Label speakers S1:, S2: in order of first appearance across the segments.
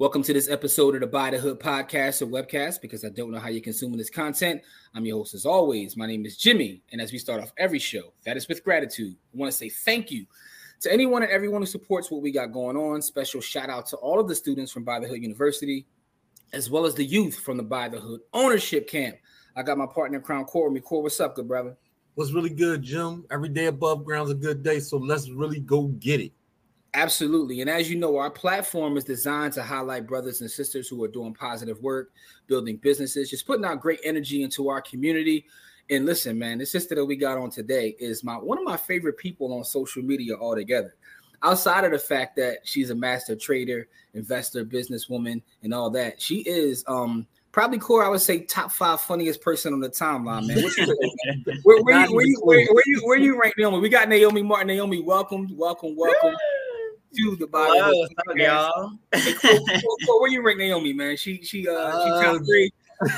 S1: Welcome to this episode of the Buy the Hood podcast or webcast because I don't know how you're consuming this content. I'm your host as always. My name is Jimmy. And as we start off every show, that is with gratitude. I want to say thank you to anyone and everyone who supports what we got going on. Special shout out to all of the students from Buy the Hood University, as well as the youth from the Buy the Hood ownership camp. I got my partner Crown Core with me. Core, what's up, good brother?
S2: What's really good, Jim? Every day above ground's a good day. So let's really go get it.
S1: Absolutely. And as you know, our platform is designed to highlight brothers and sisters who are doing positive work, building businesses, just putting out great energy into our community. And listen, man, the sister that we got on today is my one of my favorite people on social media altogether. Outside of the fact that she's a master trader, investor, businesswoman, and all that, she is um probably core. I would say top five funniest person on the timeline, man. Where, where, you, where, you, where, where, you, where you rank Naomi? We got Naomi Martin. Naomi, welcome, welcome, welcome to the body. Hello, y'all. Hey, cool, cool, cool. Where you rank Naomi, man? She she uh, uh she top three.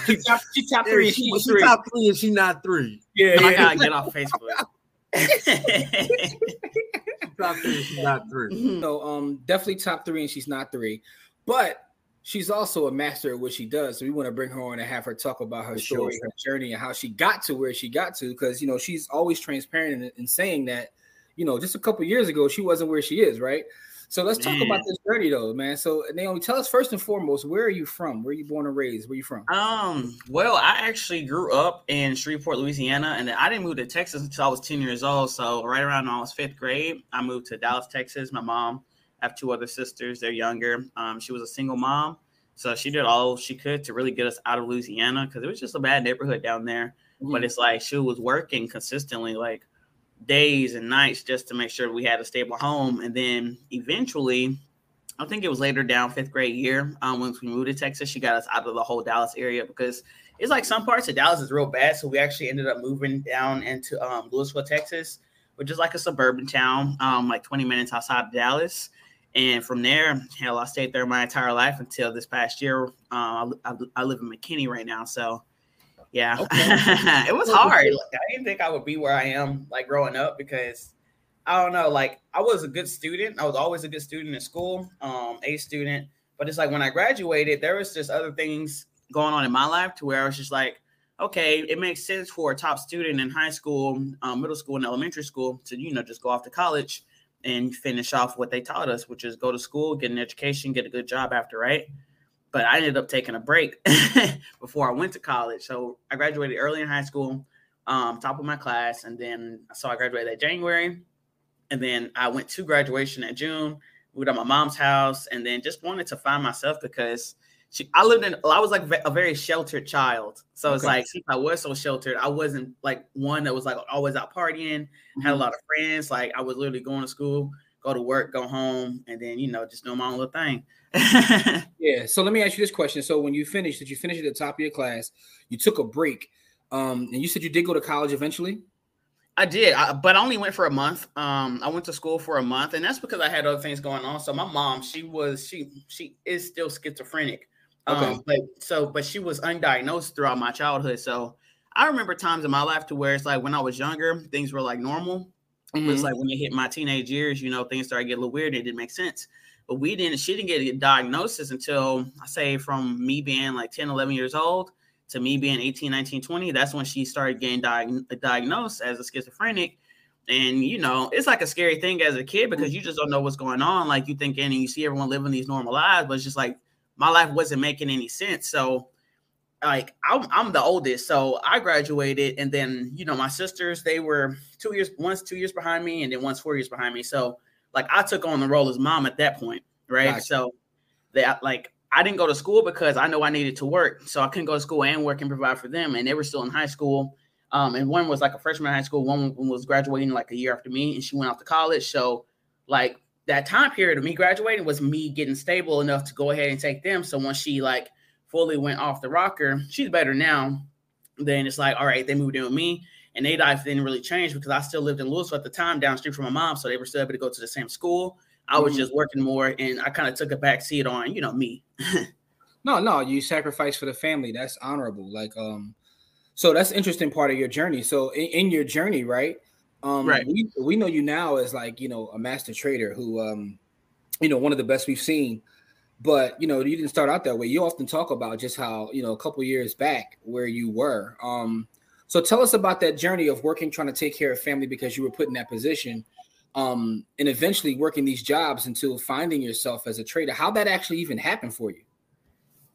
S1: She top she top three.
S2: She, she, she top three and she not three.
S3: Yeah, yeah. I gotta get off Facebook.
S2: top three, she's not three.
S1: Mm-hmm. So um, definitely top three, and she's not three. But she's also a master at what she does. So we want to bring her on and have her talk about her For story, sure. her journey, and how she got to where she got to. Because you know she's always transparent in, in saying that, you know, just a couple years ago she wasn't where she is, right? So let's talk man. about this journey though, man. So Naomi, tell us first and foremost, where are you from? Where are you born and raised? Where are you from?
S3: Um, well, I actually grew up in Shreveport, Louisiana, and then I didn't move to Texas until I was 10 years old. So right around when I was fifth grade, I moved to Dallas, Texas. My mom, I have two other sisters, they're younger. Um, she was a single mom. So she did all she could to really get us out of Louisiana because it was just a bad neighborhood down there. Mm-hmm. But it's like she was working consistently, like days and nights just to make sure we had a stable home. And then eventually, I think it was later down fifth grade year, um, once we moved to Texas, she got us out of the whole Dallas area because it's like some parts of Dallas is real bad. So we actually ended up moving down into um, Lewisville, Texas, which is like a suburban town, um, like 20 minutes outside of Dallas. And from there, hell, I stayed there my entire life until this past year. Uh, I, I, live in McKinney right now. So yeah, okay. it was hard. Like, I didn't think I would be where I am like growing up because I don't know. Like I was a good student. I was always a good student in school, um, a student. But it's like when I graduated, there was just other things going on in my life to where I was just like, okay, it makes sense for a top student in high school, um, middle school, and elementary school to you know just go off to college and finish off what they taught us, which is go to school, get an education, get a good job after, right? But I ended up taking a break before I went to college. So I graduated early in high school, um, top of my class, and then so I graduated that January, and then I went to graduation in June. Moved at my mom's house, and then just wanted to find myself because she, I lived in, I was like a very sheltered child. So okay. it's like, since I was so sheltered, I wasn't like one that was like always out partying, mm-hmm. had a mm-hmm. lot of friends. Like I was literally going to school, go to work, go home, and then you know just do my own little thing.
S1: yeah. So let me ask you this question. So when you finished, did you finish at the top of your class? You took a break, um, and you said you did go to college eventually.
S3: I did, I, but I only went for a month. Um, I went to school for a month, and that's because I had other things going on. So my mom, she was she she is still schizophrenic. Um, okay. but so but she was undiagnosed throughout my childhood. So I remember times in my life to where it's like when I was younger, things were like normal. Mm-hmm. It's like when you hit my teenage years, you know, things started getting a little weird. And It didn't make sense. But we didn't, she didn't get a diagnosis until I say from me being like 10, 11 years old to me being 18, 19, 20. That's when she started getting diag- diagnosed as a schizophrenic. And you know, it's like a scary thing as a kid because you just don't know what's going on. Like you think and you see everyone living these normal lives, but it's just like my life wasn't making any sense. So like I'm, I'm the oldest, so I graduated, and then you know my sisters they were two years, once two years behind me, and then once four years behind me. So like I took on the role as mom at that point, right? Gotcha. So that like I didn't go to school because I know I needed to work, so I couldn't go to school and work and provide for them, and they were still in high school. Um, and one was like a freshman in high school, one was graduating like a year after me, and she went off to college. So like that time period of me graduating was me getting stable enough to go ahead and take them. So once she like fully went off the rocker. She's better now. Then it's like, all right, they moved in with me. And they life didn't really change because I still lived in Lewisville at the time, down street from my mom. So they were still able to go to the same school. I was mm-hmm. just working more and I kind of took a back seat on, you know, me.
S1: no, no, you sacrifice for the family. That's honorable. Like, um, so that's interesting part of your journey. So in, in your journey, right? Um, right. We, we know you now as like, you know, a master trader who, um, you know, one of the best we've seen. But you know, you didn't start out that way. You often talk about just how you know a couple years back where you were. Um, so tell us about that journey of working, trying to take care of family because you were put in that position, um, and eventually working these jobs until finding yourself as a trader. How that actually even happened for you?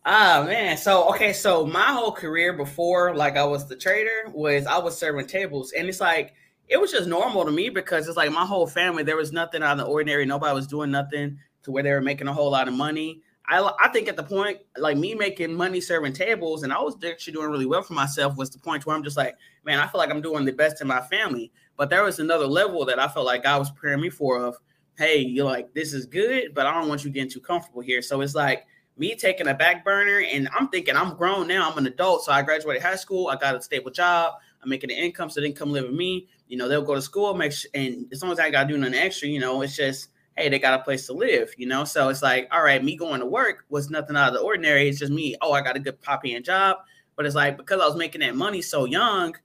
S3: Ah man, so okay, so my whole career before, like I was the trader, was I was serving tables, and it's like it was just normal to me because it's like my whole family, there was nothing out of the ordinary. Nobody was doing nothing to where they were making a whole lot of money. I, I think at the point, like me making money serving tables, and I was actually doing really well for myself, was the point where I'm just like, man, I feel like I'm doing the best in my family. But there was another level that I felt like God was preparing me for of, hey, you're like, this is good, but I don't want you getting too comfortable here. So it's like me taking a back burner, and I'm thinking I'm grown now, I'm an adult. So I graduated high school, I got a stable job, I'm making an income, so they can come live with me. You know, they'll go to school, make sure, and as long as I got to do nothing extra, you know, it's just hey, they got a place to live, you know? So it's like, all right, me going to work was nothing out of the ordinary. It's just me, oh, I got a good poppy and job. But it's like, because I was making that money so young,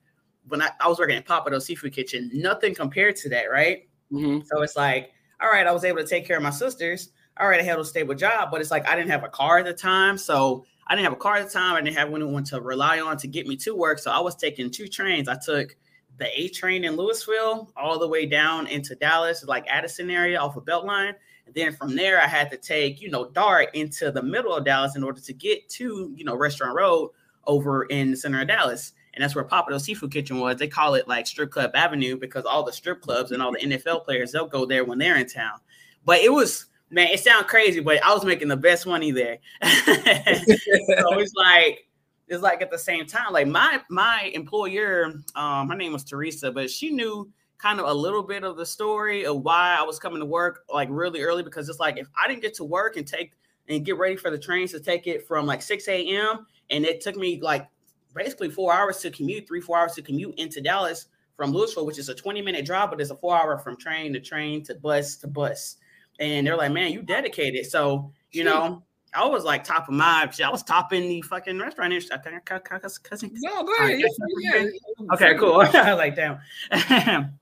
S3: when I, I was working at Pappadeaux Seafood Kitchen, nothing compared to that, right? Mm-hmm. So it's like, all right, I was able to take care of my sisters. All right, I had a stable job, but it's like I didn't have a car at the time. So I didn't have a car at the time. I didn't have anyone to rely on to get me to work. So I was taking two trains. I took the A train in Lewisville all the way down into Dallas, like Addison area off of Beltline. And then from there, I had to take, you know, Dart into the middle of Dallas in order to get to, you know, Restaurant Road over in the center of Dallas. And that's where Pappadeaux Seafood Kitchen was. They call it like Strip Club Avenue because all the strip clubs and all the NFL players, they'll go there when they're in town. But it was, man, it sounds crazy, but I was making the best money there. so it's like, it's like at the same time, like my my employer, um, her name was Teresa, but she knew kind of a little bit of the story of why I was coming to work like really early because it's like if I didn't get to work and take and get ready for the trains to take it from like 6 a.m. and it took me like basically four hours to commute, three, four hours to commute into Dallas from Lewisville, which is a 20 minute drive, but it's a four hour from train to train to bus to bus. And they're like, man, you dedicated. So, you know, I was like top of my. I was topping the fucking restaurant. I think cousin. No, go ahead. Yeah, yeah. Okay, cool. I was like, damn.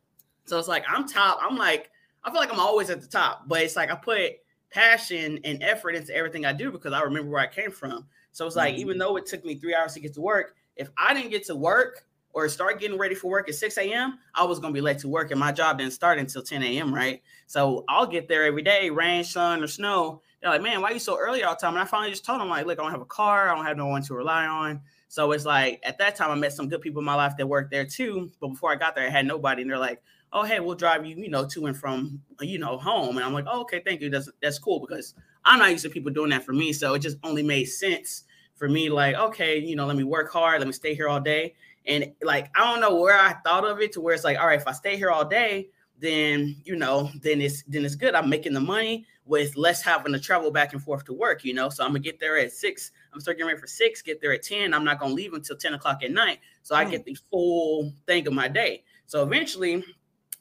S3: so it's like I'm top. I'm like I feel like I'm always at the top, but it's like I put passion and effort into everything I do because I remember where I came from. So it's like mm-hmm. even though it took me three hours to get to work, if I didn't get to work or start getting ready for work at 6 a.m., I was gonna be late to work, and my job didn't start until 10 a.m. Right? So I'll get there every day, rain, sun, or snow, they're like, man, why are you so early all the time? And I finally just told them, like, look, I don't have a car, I don't have no one to rely on. So it's like at that time I met some good people in my life that worked there too. But before I got there, I had nobody. And they're like, oh, hey, we'll drive you, you know, to and from, you know, home. And I'm like, oh, okay, thank you. That's that's cool because I'm not used to people doing that for me. So it just only made sense for me, like, okay, you know, let me work hard, let me stay here all day. And like, I don't know where I thought of it to where it's like, all right, if I stay here all day, then you know, then it's then it's good. I'm making the money with less having to travel back and forth to work, you know. So I'm gonna get there at six. I'm starting getting ready for six, get there at 10. I'm not gonna leave until 10 o'clock at night. So I mm. get the full thing of my day. So eventually,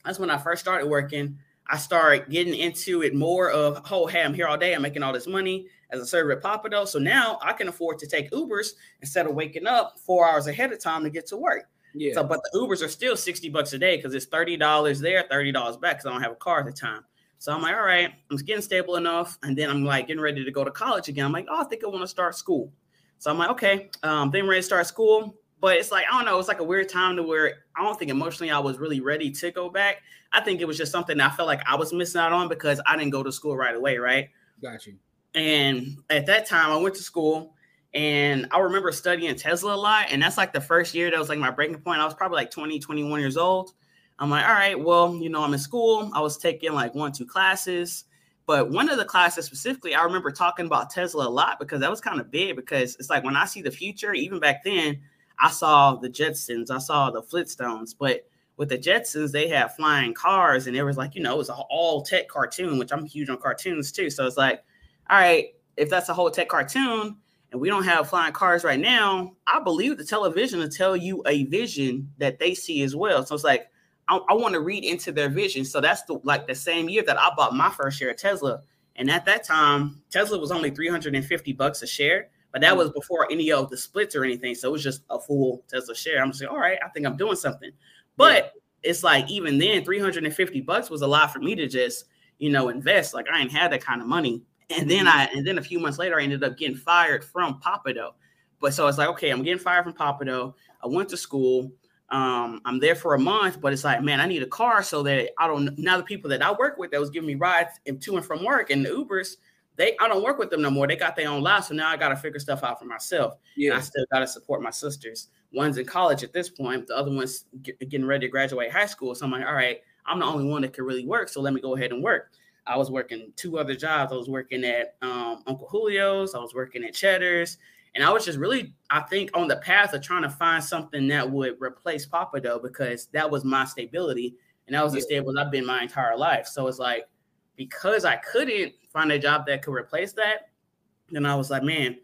S3: that's when I first started working. I started getting into it more of, oh, hey, I'm here all day. I'm making all this money as a server at Pappadeaux. So now I can afford to take Ubers instead of waking up four hours ahead of time to get to work. Yeah. So, but the Ubers are still 60 bucks a day because it's $30 there, $30 back because I don't have a car at the time. So I'm like, all right, I'm getting stable enough. And then I'm like getting ready to go to college again. I'm like, oh, I think I want to start school. So I'm like, okay, um, then ready to start school. But it's like, I don't know, it's like a weird time to where I don't think emotionally I was really ready to go back. I think it was just something I felt like I was missing out on because I didn't go to school right away, right?
S1: Got you.
S3: And at that time, I went to school and I remember studying Tesla a lot. And that's like the first year that was like my breaking point. I was probably like 20, 21 years old. I'm like, all right, well, you know, I'm in school. I was taking like one, two classes. But one of the classes specifically, I remember talking about Tesla a lot because that was kind of big. Because it's like when I see the future, even back then, I saw the Jetsons, I saw the Flintstones. But with the Jetsons, they had flying cars, and it was like, you know, it was an all tech cartoon, which I'm huge on cartoons too. So it's like, all right, if that's a whole tech cartoon, and we don't have flying cars right now, I believe the television to tell you a vision that they see as well. So it's like I, I want to read into their vision. So that's the like the same year that I bought my first share of Tesla. And at that time, Tesla was only 350 bucks a share, but that was before any of the splits or anything. So it was just a full Tesla share. I'm just like, all right, I think I'm doing something. But yeah. it's like even then, 350 bucks was a lot for me to just, you know, invest. Like I ain't had that kind of money. And then mm-hmm. I and then a few months later, I ended up getting fired from Pappadeaux. But so it's like, okay, I'm getting fired from Pappadeaux. I went to school. Um, I'm there for a month, but it's like, man, I need a car so that I don't now the people that I work with that was giving me rides and to and from work and the Ubers, they I don't work with them no more. They got their own lives. So now I gotta figure stuff out for myself. Yeah, and I still gotta support my sisters. One's in college at this point, the other one's getting ready to graduate high school. So I'm like, all right, I'm the only one that can really work. So let me go ahead and work. I was working two other jobs. I was working at um, Uncle Julio's. I was working at Cheddar's. And I was just really, I think, on the path of trying to find something that would replace Pappadeaux because that was my stability. And that was the stable I've been my entire life. So it's like, because I couldn't find a job that could replace that, then I was like, man,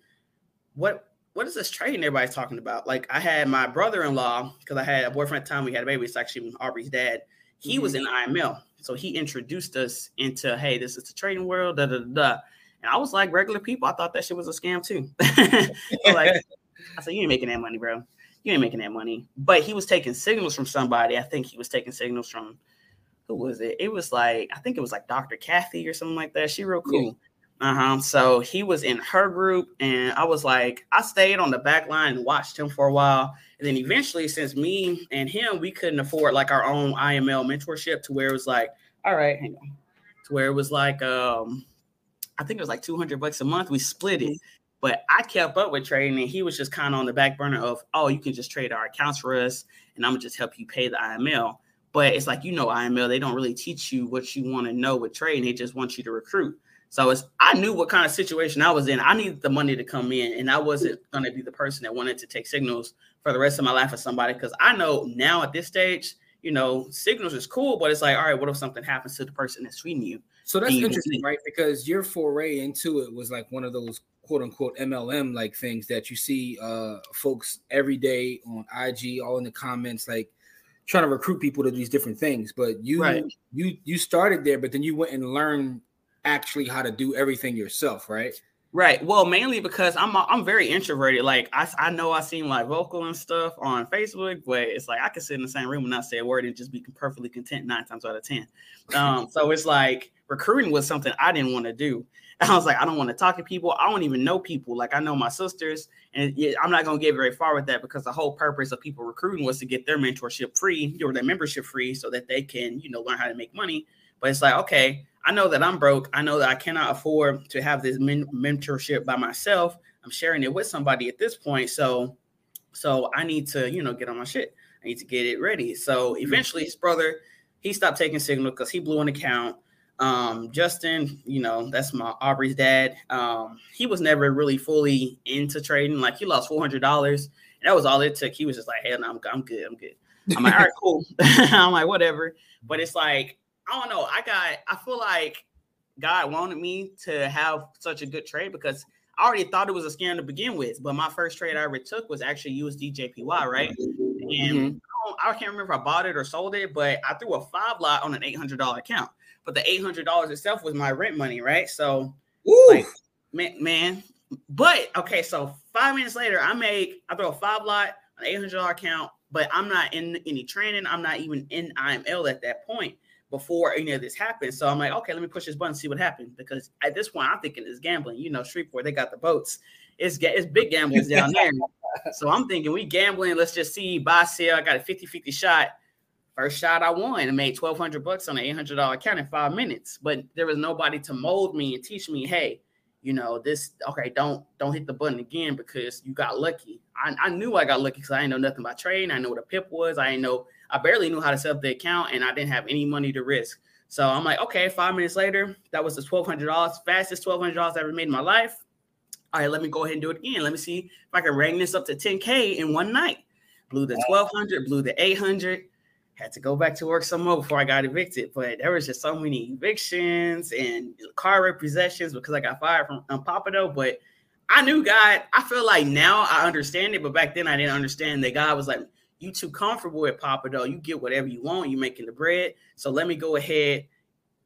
S3: what what is this trading everybody's talking about? Like I had my brother-in-law, because I had a boyfriend at the time we had a baby, it's actually Aubrey's dad. He mm-hmm. was in IML. So he introduced us into, hey, this is the trading world, da da da. And I was like, regular people, I thought that shit was a scam too. I like, I said, you ain't making that money, bro. You ain't making that money. But he was taking signals from somebody. I think he was taking signals from who was it? It was like, I think it was like Dr. Kathy or something like that. She real cool. Yeah. Uh-huh. So he was in her group, and I was like, I stayed on the back line and watched him for a while. And then eventually, since me and him, we couldn't afford like our own IML mentorship to where it was like, all right, hang on. To where it was like um I think it was like 200 bucks a month. We split it. Mm-hmm. But I kept up with trading, and he was just kind of on the back burner of, oh, you can just trade our accounts for us, and I'm gonna just help you pay the IML. But it's like you know, IML, they don't really teach you what you want to know with trading. They just want you to recruit. So it's I knew what kind of situation I was in. I needed the money to come in, and I wasn't gonna be the person that wanted to take signals for the rest of my life for somebody because I know now at this stage, you know, signals is cool, but it's like, all right, what if something happens to the person that's feeding you?
S1: So that's interesting, right? Because your foray into it was like one of those quote unquote MLM like things that you see uh folks every day on IG, all in the comments, like trying to recruit people to these different things. But you right. you you started there, but then you went and learned actually how to do everything yourself, right?
S3: Right. Well, mainly because I'm I'm very introverted. Like I, I know I seem like vocal and stuff on Facebook, but it's like I can sit in the same room and not say a word and just be perfectly content nine times out of ten. Um, so it's like recruiting was something I didn't want to do. I was like, I don't want to talk to people. I don't even know people. Like I know my sisters, and I'm not gonna get very far with that because the whole purpose of people recruiting was to get their mentorship free or their membership free, so that they can, you know, learn how to make money. But it's like, okay, I know that I'm broke. I know that I cannot afford to have this men- mentorship by myself. I'm sharing it with somebody at this point. So, so I need to, you know, get on my shit. I need to get it ready. So mm-hmm. eventually, his brother, he stopped taking signal because he blew an account. Um, Justin, you know, that's my Aubrey's dad. Um, he was never really fully into trading. Like he lost four hundred dollars, and that was all it took. He was just like, "Hey, no, I'm, I'm good. I'm good." I'm like, "All right, cool." I'm like, "Whatever." But it's like I don't know. I got. I feel like God wanted me to have such a good trade because I already thought it was a scam to begin with. But my first trade I ever took was actually USDJPY, right? And mm-hmm. I, I, can't remember if I bought it or sold it, but I threw a five lot on an eight hundred dollar account. But the eight hundred dollars itself was my rent money, right? So, like, man, man. But okay, so five minutes later, I make I throw a five lot on eight hundred dollar account, but I'm not in any training. I'm not even in IML at that point before any of this happened. So I'm like, okay, let me push this button, see what happens. Because at this point, I'm thinking it's gambling. You know, Shreveport, they got the boats. It's it's big gamblers down there. so I'm thinking we gambling. Let's just see, buy, sell. I got a 50-50 shot. First shot I won and made 1200 bucks on an $800 account in five minutes. But there was nobody to mold me and teach me, hey, you know, this okay, don't don't hit the button again because you got lucky. I, I knew I got lucky because I didn't know nothing about trading. I know what a pip was. I didn't know I barely knew how to set up the account and I didn't have any money to risk. So I'm like, okay, five minutes later, that was the $1,200, fastest $1,200 I ever made in my life. All right, let me go ahead and do it again. Let me see if I can rank this up to 10K in one night. Blew the 1200, blew the 800. Had to go back to work some more before I got evicted. But there was just so many evictions and car repossessions because I got fired from um, Pappadeaux. But I knew God. I feel like now I understand it, but back then I didn't understand that God was like, "You too comfortable at Pappadeaux. You get whatever you want. You making the bread. So let me go ahead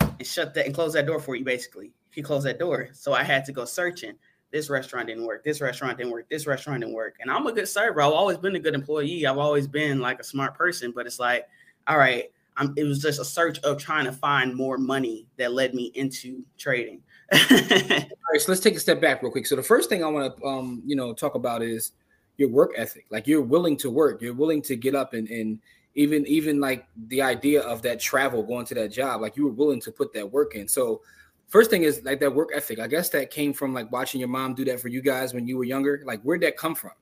S3: and shut that and close that door for you. Basically, he closed that door. So I had to go searching. This restaurant didn't work. This restaurant didn't work. This restaurant didn't work. And I'm a good server. I've always been a good employee. I've always been like a smart person. But it's like, all right, I'm, it was just a search of trying to find more money that led me into trading.
S1: All right, so let's take a step back real quick. So the first thing I want to, um, you know, talk about is your work ethic. Like you're willing to work. You're willing to get up and and even even like the idea of that travel, going to that job. Like you were willing to put that work in. So first thing is like that work ethic. I guess that came from like watching your mom do that for you guys when you were younger. Like where'd that come from?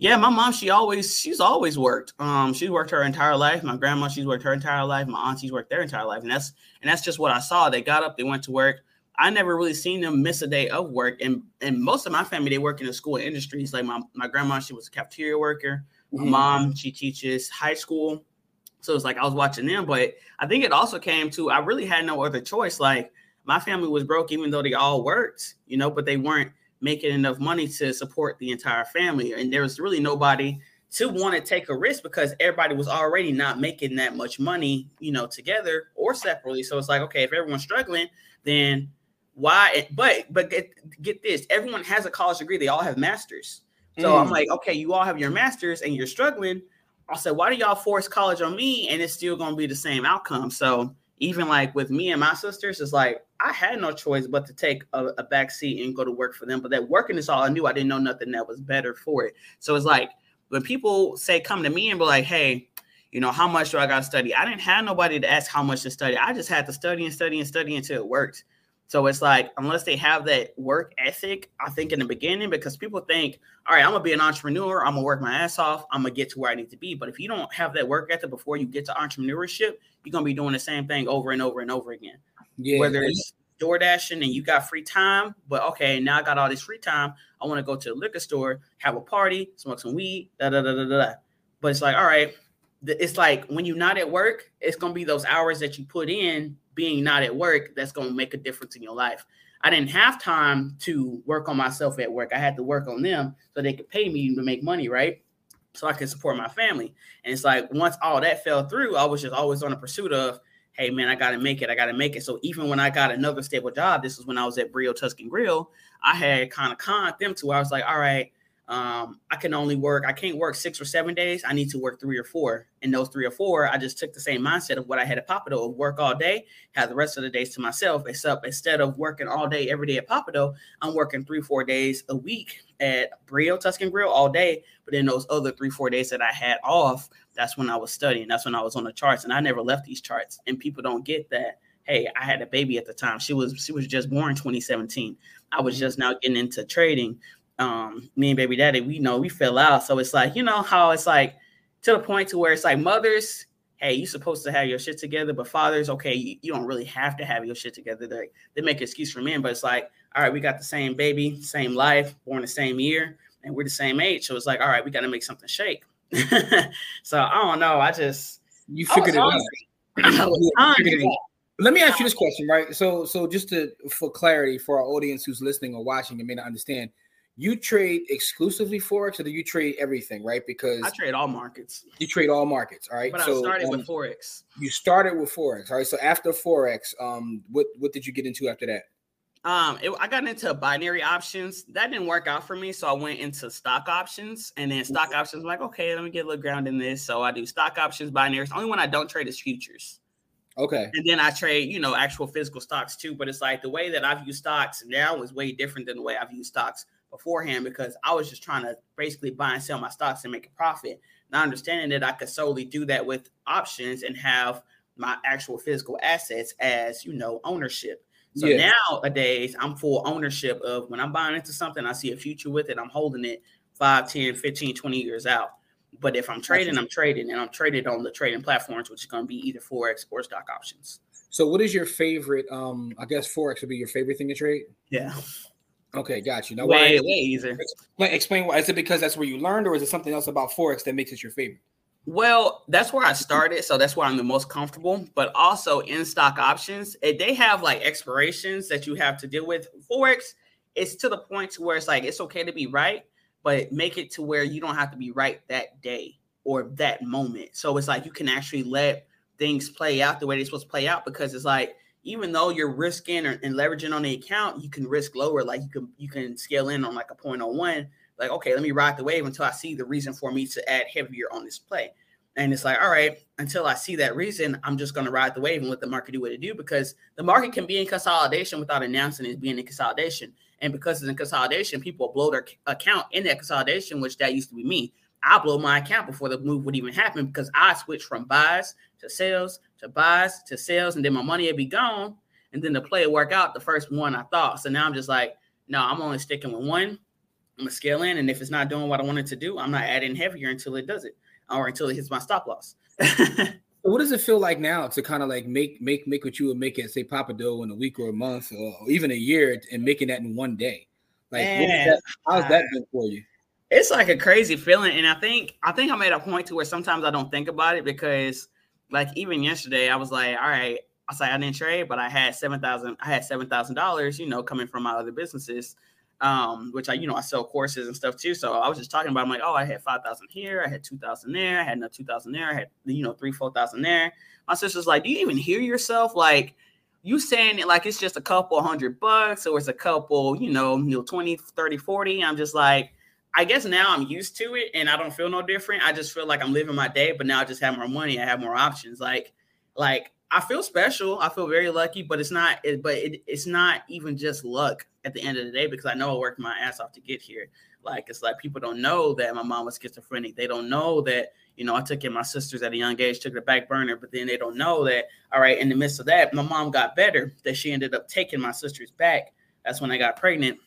S3: Yeah, my mom, she always, she's always worked. Um, she worked her entire life. My grandma, she's worked her entire life. My aunties worked their entire life. And that's and that's just what I saw. They got up, they went to work. I never really seen them miss a day of work. And and most of my family, they work in the school industries. Like my, my grandma, she was a cafeteria worker. My mm-hmm. mom, she teaches high school. So it's like I was watching them, but I think it also came to I really had no other choice. Like my family was broke, even though they all worked, you know, but they weren't making enough money to support the entire family. And there was really nobody to want to take a risk because everybody was already not making that much money, you know, together or separately. So it's like, okay, if everyone's struggling, then why? But but get, get this, everyone has a college degree. They all have masters. So mm. I'm like, okay, you all have your masters and you're struggling. I said, why do y'all force college on me and it's still going to be the same outcome? So even like with me and my sisters, it's like I had no choice but to take a, a back seat and go to work for them. But that working is all I knew. I didn't know nothing that was better for it. So it's like when people say come to me and be like, hey, you know, how much do I got to study? I didn't have nobody to ask how much to study. I just had to study and study and study until it worked. So it's like, unless they have that work ethic, I think in the beginning, because people think, all right, I'm gonna be an entrepreneur, I'm gonna work my ass off, I'm gonna get to where I need to be. But if you don't have that work ethic before you get to entrepreneurship, you're gonna be doing the same thing over and over and over again. Yeah. Whether it's door dashing and you got free time, but okay, now I got all this free time. I want to go to the liquor store, have a party, smoke some weed, da da da da da. But it's like, all right, it's like when you're not at work, it's gonna be those hours that you put in being not at work that's going to make a difference in your life. I didn't have time to work on myself at work. I had to work on them so they could pay me to make money, right? So I could support my family. And it's like once all that fell through, I was just always on the pursuit of, hey man, I gotta make it, I gotta make it. So even when I got another stable job, this is when I was at Brio Tuscan Grill, I had kind of conned them to I was like, all right, um, I can only work, I can't work six or seven days. I need to work three or four. In those three or four, I just took the same mindset of what I had at Pappadeaux of work all day, have the rest of the days to myself. Except instead of working all day every day at Pappadeaux, I'm working three, four days a week at Brio Tuscan Grill all day. But then those other three, four days that I had off, that's when I was studying. That's when I was on the charts. And I never left these charts. And people don't get that. Hey, I had a baby at the time. She was she was just born 2017. I was just now getting into trading um, me and baby daddy, we know we fell out. So it's like, you know how it's like to the point to where it's like mothers, hey, you supposed to have your shit together, but fathers, okay, you, you don't really have to have your shit together. They they make an excuse for men, but it's like, all right, we got the same baby, same life, born the same year, and we're the same age. So it's like, all right, we got to make something shake. so I don't know. I just
S1: you figured it out. Let me ask you this question, right? So, so just to for clarity for our audience who's listening or watching and may not understand, you trade exclusively forex or do you trade everything right? Because
S3: i trade all markets.
S1: you trade all markets all right?
S3: But so, i started um, with forex.
S1: you started with forex all right? So after forex um what what did you get into after that?
S3: Um it, i got into binary options. That didn't work out for me so i went into stock options and then stock mm-hmm. options like okay let me get a little ground in this. So i do stock options binaries the only one i don't trade is futures.
S1: Okay.
S3: And then I trade, you know, actual physical stocks too. But it's like the way that I view stocks now is way different than the way I view stocks beforehand because I was just trying to basically buy and sell my stocks and make a profit. Not understanding that I could solely do that with options and have my actual physical assets as you know ownership. So yeah. nowadays I'm full ownership of when I'm buying into something, I see a future with it, I'm holding it 5, 10, 15, 20 years out. But if I'm trading, I'm trading and I'm traded on the trading platforms, which is going to be either Forex or stock options.
S1: So what is your favorite? Um, I guess Forex would be your favorite thing to trade.
S3: Yeah.
S1: Okay, got you.
S3: Now, way, why, way easier.
S1: Explain, explain why. Is it because that's where you learned, or is it something else about forex that makes it your favorite?
S3: Well, that's where I started, so that's where I'm the most comfortable. But also in stock options, eh, they have like expirations that you have to deal with. Forex, it's to the point to where it's like it's okay to be right, but make it to where you don't have to be right that day or that moment. So it's like you can actually let things play out the way they're supposed to play out because it's like even though you're risking or, and leveraging on the account, you can risk lower. Like you can you can scale in on like a point on one. Like okay, let me ride the wave until I see the reason for me to add heavier on this play. And it's like, all right, until I see that reason, I'm just going to ride the wave and let the market do what it do because the market can be in consolidation without announcing it being in consolidation. And because it's in consolidation, people blow their account in that consolidation, which that used to be me. I blow my account before the move would even happen because I switched from buys to sales to buys to sales, and then my money would be gone. And then the play would work out the first one I thought. So now I'm just like, no, I'm only sticking with one. I'm gonna scale in, and if it's not doing what I wanted to do, I'm not adding heavier until it does it or until it hits my stop loss.
S1: what does it feel like now to kind of like make make make what you would make at say Pappadeaux in a week or a month or even a year and making that in one day? Like, that, how's that been for you?
S3: It's like a crazy feeling, and I think I think I made a point to where sometimes I don't think about it because, like, even yesterday I was like, all right, I say I didn't trade, but I had seven thousand. I had seven thousand dollars, you know, coming from my other businesses um, which I, you know, I sell courses and stuff too. So I was just talking about, I'm like, oh, I had 5,000 here. I had 2,000 there. I had another 2,000 there. I had, you know, three, 4,000 there. My sister's like, do you even hear yourself? Like, you saying it like it's just a couple hundred bucks or it's a couple, you know, you know, 20, 30, 40. I'm just like, I guess now I'm used to it and I don't feel no different. I just feel like I'm living my day, but now I just have more money. I have more options. Like, like I feel special. I feel very lucky, but it's not. It, but it, it's not even just luck at the end of the day because I know I worked my ass off to get here. Like it's like people don't know that my mom was schizophrenic. They don't know that you know I took in my sisters at a young age, took the back burner, but then they don't know that. All right, in the midst of that, my mom got better. That she ended up taking my sisters back. That's when I got pregnant,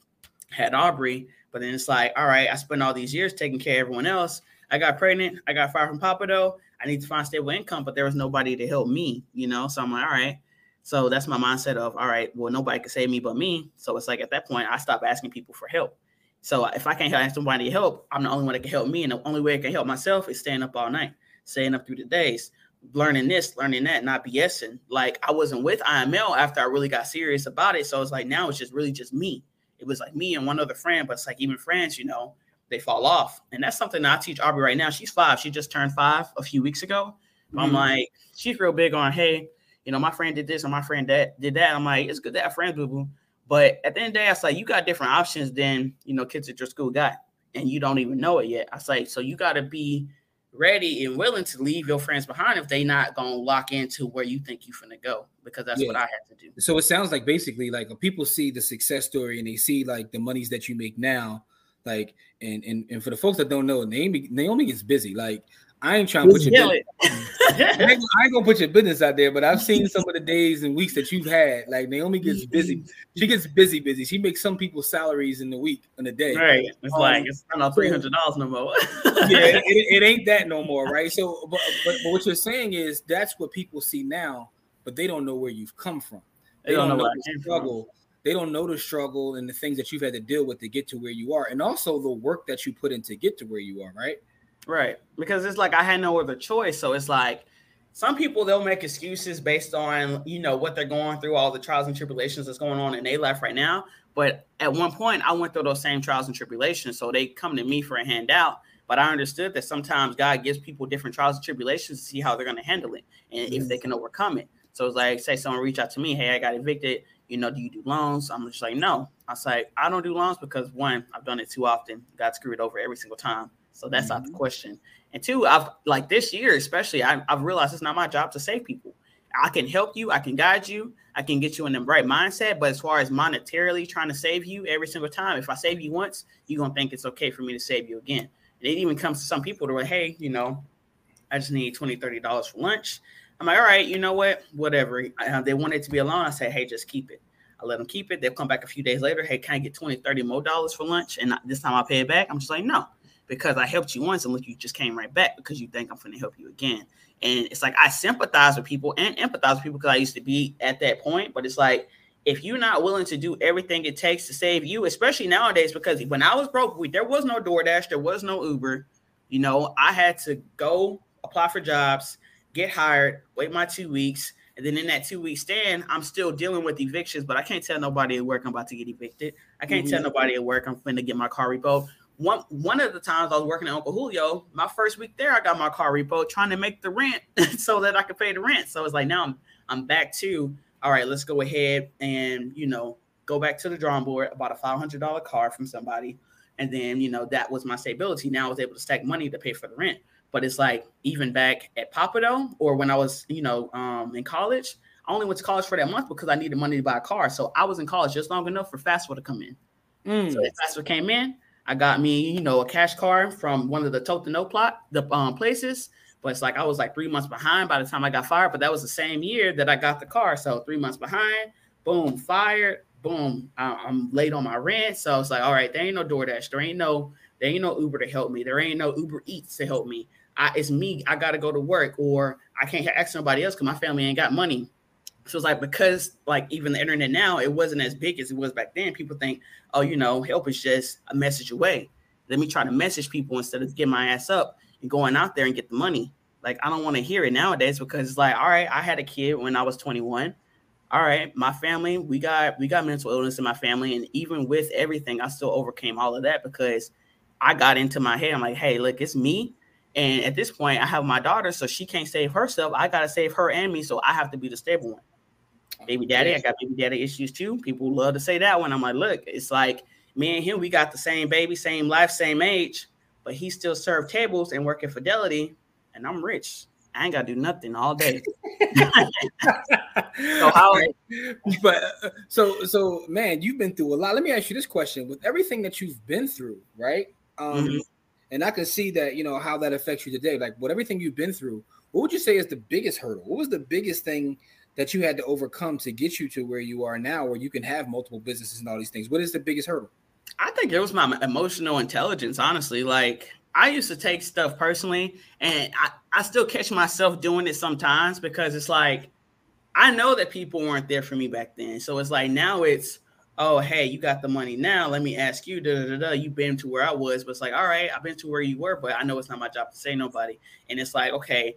S3: had Aubrey. But then it's like, all right, I spent all these years taking care of everyone else. I got pregnant. I got fired from Pappadeaux. I need to find stable income, but there was nobody to help me, you know. So I'm like, all right. So that's my mindset of, all right, well, nobody can save me but me. So it's like at that point, I stop asking people for help. So if I can't ask somebody to help, I'm the only one that can help me. And the only way I can help myself is staying up all night, staying up through the days, learning this, learning that, not BSing. Like I wasn't with IML after I really got serious about it. So it's like now it's just really just me. It was like me and one other friend, but it's like even friends, you know, they fall off. And that's something that I teach Aubrey right now. She's five. She just turned five a few weeks ago. Mm-hmm. I'm like, she's real big on, hey, you know, my friend did this and my friend that did that. I'm like, it's good to have friends, boo boo. But at the end of the day, I say you got different options than you know kids at your school got, and you don't even know it yet. I say so you got to be ready and willing to leave your friends behind if they not gonna lock into where you think you finna go because that's yeah. what I had to do.
S1: So it sounds like basically like people see the success story and they see like the monies that you make now, like and and, and for the folks that don't know, Naomi Naomi gets busy. Like I ain't trying to put your business, I, ain't, I ain't gonna put your business out there, but I've seen some of the days and weeks that you've had. Like Naomi gets busy. She gets busy, busy. She makes some people's salaries in the week in a day.
S3: Right. It's um, like it's not three hundred dollars no more.
S1: yeah, it, it, ain't that no more, right? So, but, but but what you're saying is that's what people see now, but they don't know where you've come from. They, they don't, don't, know, know the struggle. From. They don't know the struggle and the things that you've had to deal with to get to where you are, and also the work that you put in to get to where you are, right?
S3: Right. Because it's like I had no other choice. So it's like some people they'll make excuses based on you know what they're going through, all the trials and tribulations that's going on in their life right now. But at one point, I went through those same trials and tribulations, so they come to me for a handout. But I understood that sometimes God gives people different trials and tribulations to see how they're going to handle it and mm-hmm. if they can overcome it. So it's like, say someone reach out to me, hey, I got evicted. You know, do you do loans? I'm just like, no. I say I don't do loans because one, I've done it too often. Got screwed over every single time. So that's mm-hmm. not the question. And two, I've like this year, especially, I, have realized it's not my job to save people. I can help you, I can guide you, I can get you in the right mindset. But as far as monetarily trying to save you every single time, if I save you once, you're gonna think it's okay for me to save you again. And it even comes to some people to like, hey, you know, I just need 20 $30 for lunch. I'm like, all right, you know what? Whatever. I, they want it to be alone. I say, hey, just keep it. I let them keep it. They'll come back a few days later. Hey, can I get 20, 30 more dollars for lunch? And this time I pay it back. I'm just like, no because I helped you once and look, you just came right back because you think I'm going to help you again. And it's like I sympathize with people and empathize with people because I used to be at that point. But it's like if you're not willing to do everything it takes to save you, especially nowadays, because when I was broke, we, there was no DoorDash, there was no Uber. You know, I had to go apply for jobs, get hired, wait my two weeks, and then in that two week stand, I'm still dealing with evictions, but I can't tell nobody at work I'm about to get evicted. I can't mm-hmm. tell nobody at work I'm finna get my car repo. One one of the times I was working at Uncle Julio, my first week there, I got my car repo trying to make the rent so that I could pay the rent. So it's like now I'm I'm back to all right, let's go ahead and you know go back to the drawing board, about a five hundred dollar car from somebody, and then you know that was my stability. Now I was able to stack money to pay for the rent. But it's like even back at Pappadeaux or when I was you know um, in college, I only went to college for that month because I needed money to buy a car. So I was in college just long enough for FAFSA to come in. Mm. So FAFSA came in, I got me, you know, a cash car from one of the Tote No plot the um, places. But it's like I was like three months behind by the time I got fired. But that was the same year that I got the car. So three months behind, boom, fired, boom, I'm late on my rent. So it's like, all right, there ain't no DoorDash, there ain't no, there ain't no Uber to help me, there ain't no Uber Eats to help me. I, it's me. I got to go to work, or I can't ask somebody else because my family ain't got money. So it's like because like even the internet now, it wasn't as big as it was back then. People think, oh, you know, help is just a message away. Let me try to message people instead of getting my ass up and going out there and get the money. Like I don't want to hear it nowadays because it's like, all right, I had a kid when I was 21. All right, my family, we got we got mental illness in my family, and even with everything, I still overcame all of that because I got into my head. I'm like, hey, look, it's me and at this point, I have my daughter, so she can't save herself. I gotta save her and me, so I have to be the stable one. Baby daddy, I got baby daddy issues too. People love to say that one. I'm like, look, it's like me and him, we got the same baby, same life, same age, but he still serve tables and work at Fidelity, and I'm rich. I ain't gotta do nothing all day.
S1: so how? But uh, so so man, you've been through a lot. Let me ask you this question: with everything that you've been through, right? Um, mm-hmm and I can see that you know how that affects you today. Like with everything you've been through, what would you say is the biggest hurdle? What was the biggest thing that you had to overcome to get you to where you are now, where you can have multiple businesses and all these things? What is the biggest hurdle?
S3: I think it was my emotional intelligence, honestly. Like I used to take stuff personally, and I, I still catch myself doing it sometimes because it's like I know that people weren't there for me back then. So it's like now it's oh, hey, you got the money now. Let me ask you, da, da, da, you've been to where I was, but it's like, all right, I've been to where you were, but I know it's not my job to say nobody. And it's like, okay,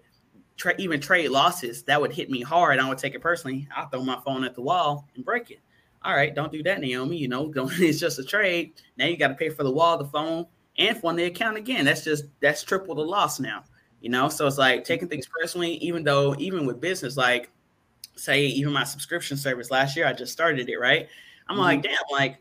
S3: tra- even trade losses, that would hit me hard. I would take it personally. I'll throw my phone at the wall and break it. All right, don't do that, Naomi. You know, it's just a trade. Now you got to pay for the wall, the phone, and for the account again. That's just that's triple the loss now. You know, so it's like taking things personally, even though even with business, like say even my subscription service last year, I just started it, right? I'm mm-hmm. like, damn, like,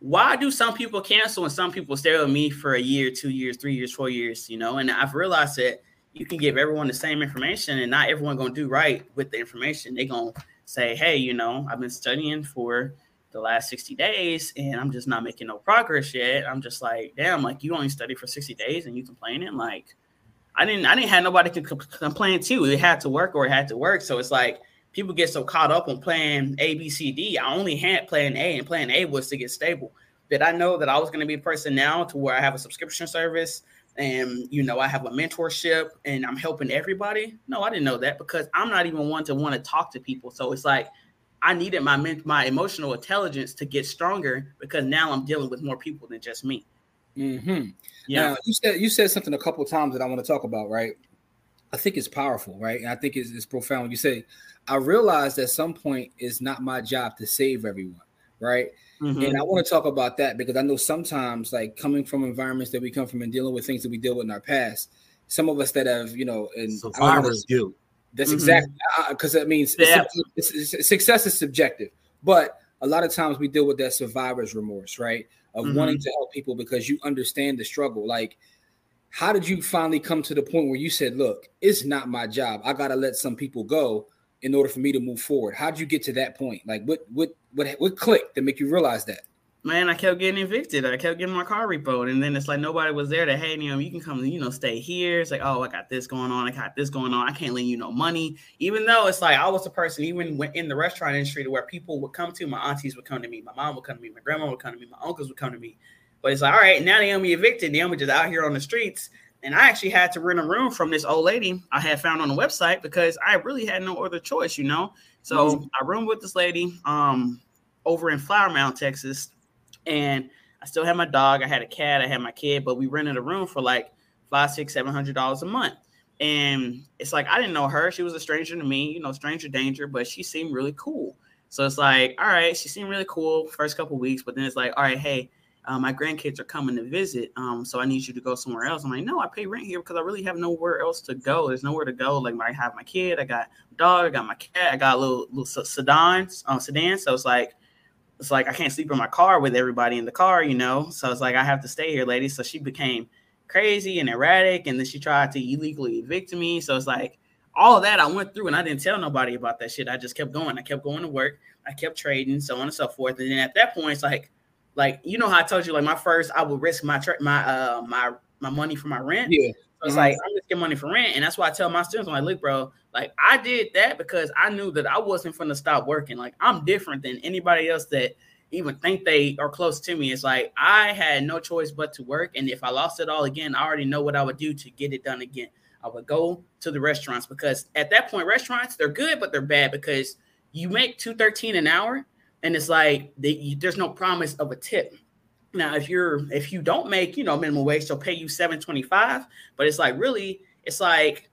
S3: why do some people cancel and some people stay with me for a year, two years, three years, four years? You know, and I've realized that you can give everyone the same information, and not everyone gonna do right with the information. They're gonna say, hey, you know, I've been studying for the last 60 days and I'm just not making no progress yet. I'm just like, damn, like you only study for 60 days and you complaining. Like, I didn't, I didn't have nobody to complain to. It had to work or it had to work. So it's like people get so caught up on playing A, B, C, D. I only had plan A, and plan A was to get stable. Did I know that I was to be a person now to where I have a subscription service and you know I have a mentorship and I'm helping everybody? No, I didn't know that because I'm not even one to want to talk to people. So it's like I needed my my emotional intelligence to get stronger because now I'm dealing with more people than just me.
S1: Mm-hmm. Yeah, now, you said you said something a couple times that I want to talk about, right? I think it's powerful, right? And I think it's, it's profound. You say, I realized at some point it's not my job to save everyone, right? Mm-hmm. And I want to talk about that because I know sometimes, like coming from environments that we come from and dealing with things that we deal with in our past, some of us that have, you know, and
S2: survivor's guilt.
S1: That's mm-hmm. exactly because that means yeah. it's, it's, success is subjective, but a lot of times we deal with that survivor's remorse, right? Of mm-hmm. wanting to help people because you understand the struggle. Like how did you finally come to the point where you said, look, it's not my job. I got to let some people go in order for me to move forward? How did you get to that point? Like what what what what clicked to make you realize that?
S3: Man, I kept getting evicted. I kept getting my car repoed, and then it's like nobody was there to, hey, you know, you can come, you know, stay here. It's like, oh, I got this going on. I got this going on. I can't lend you no money. Even though it's like I was the person, even in the restaurant industry, to where people would come to, my aunties would come to me, my mom would come to me, my grandma would come to me, my uncles would come to me. But it's like, all right, now Naomi evicted. Naomi just out here on the streets. And I actually had to rent a room from this old lady I had found on the website because I really had no other choice, you know. So mm-hmm. I roomed with this lady um over in Flower Mound, Texas, and I still had my dog, I had a cat, I had my kid, but we rented a room for like five, six, seven hundred dollars a month. And it's like I didn't know her; she was a stranger to me, you know, stranger danger, but she seemed really cool. So it's like, all right, she seemed really cool first couple weeks, but then it's like, all right, hey, uh, my grandkids are coming to visit, um, so I need you to go somewhere else. I'm like, no, I pay rent here because I really have nowhere else to go. There's nowhere to go. Like, I have my kid, I got dog, I got my cat, I got a little little sedan, um, sedan. So it's like, it's like I can't sleep in my car with everybody in the car, you know. So it's like I have to stay here, lady. So she became crazy and erratic, and then she tried to illegally evict me. So it's like all of that I went through, and I didn't tell nobody about that shit. I just kept going. I kept going to work. I kept trading, so on and so forth. And then at that point, it's like, like you know how I told you, like my first, I would risk my tra- my uh my my money for my rent.
S1: Yeah.
S3: So it's mm-hmm. like I'm risking money for rent, and that's why I tell my students, I'm like, look, bro, like I did that because I knew that I wasn't going to stop working. Like I'm different than anybody else that even think they are close to me. It's like I had no choice but to work, and if I lost it all again, I already know what I would do to get it done again. I would go to the restaurants because at that point, restaurants they're good, but they're bad because you make two thirteen an hour, and it's like they, there's no promise of a tip. Now, if you're if you don't make you know minimum wage, they'll pay you seven twenty five, but it's like really, it's like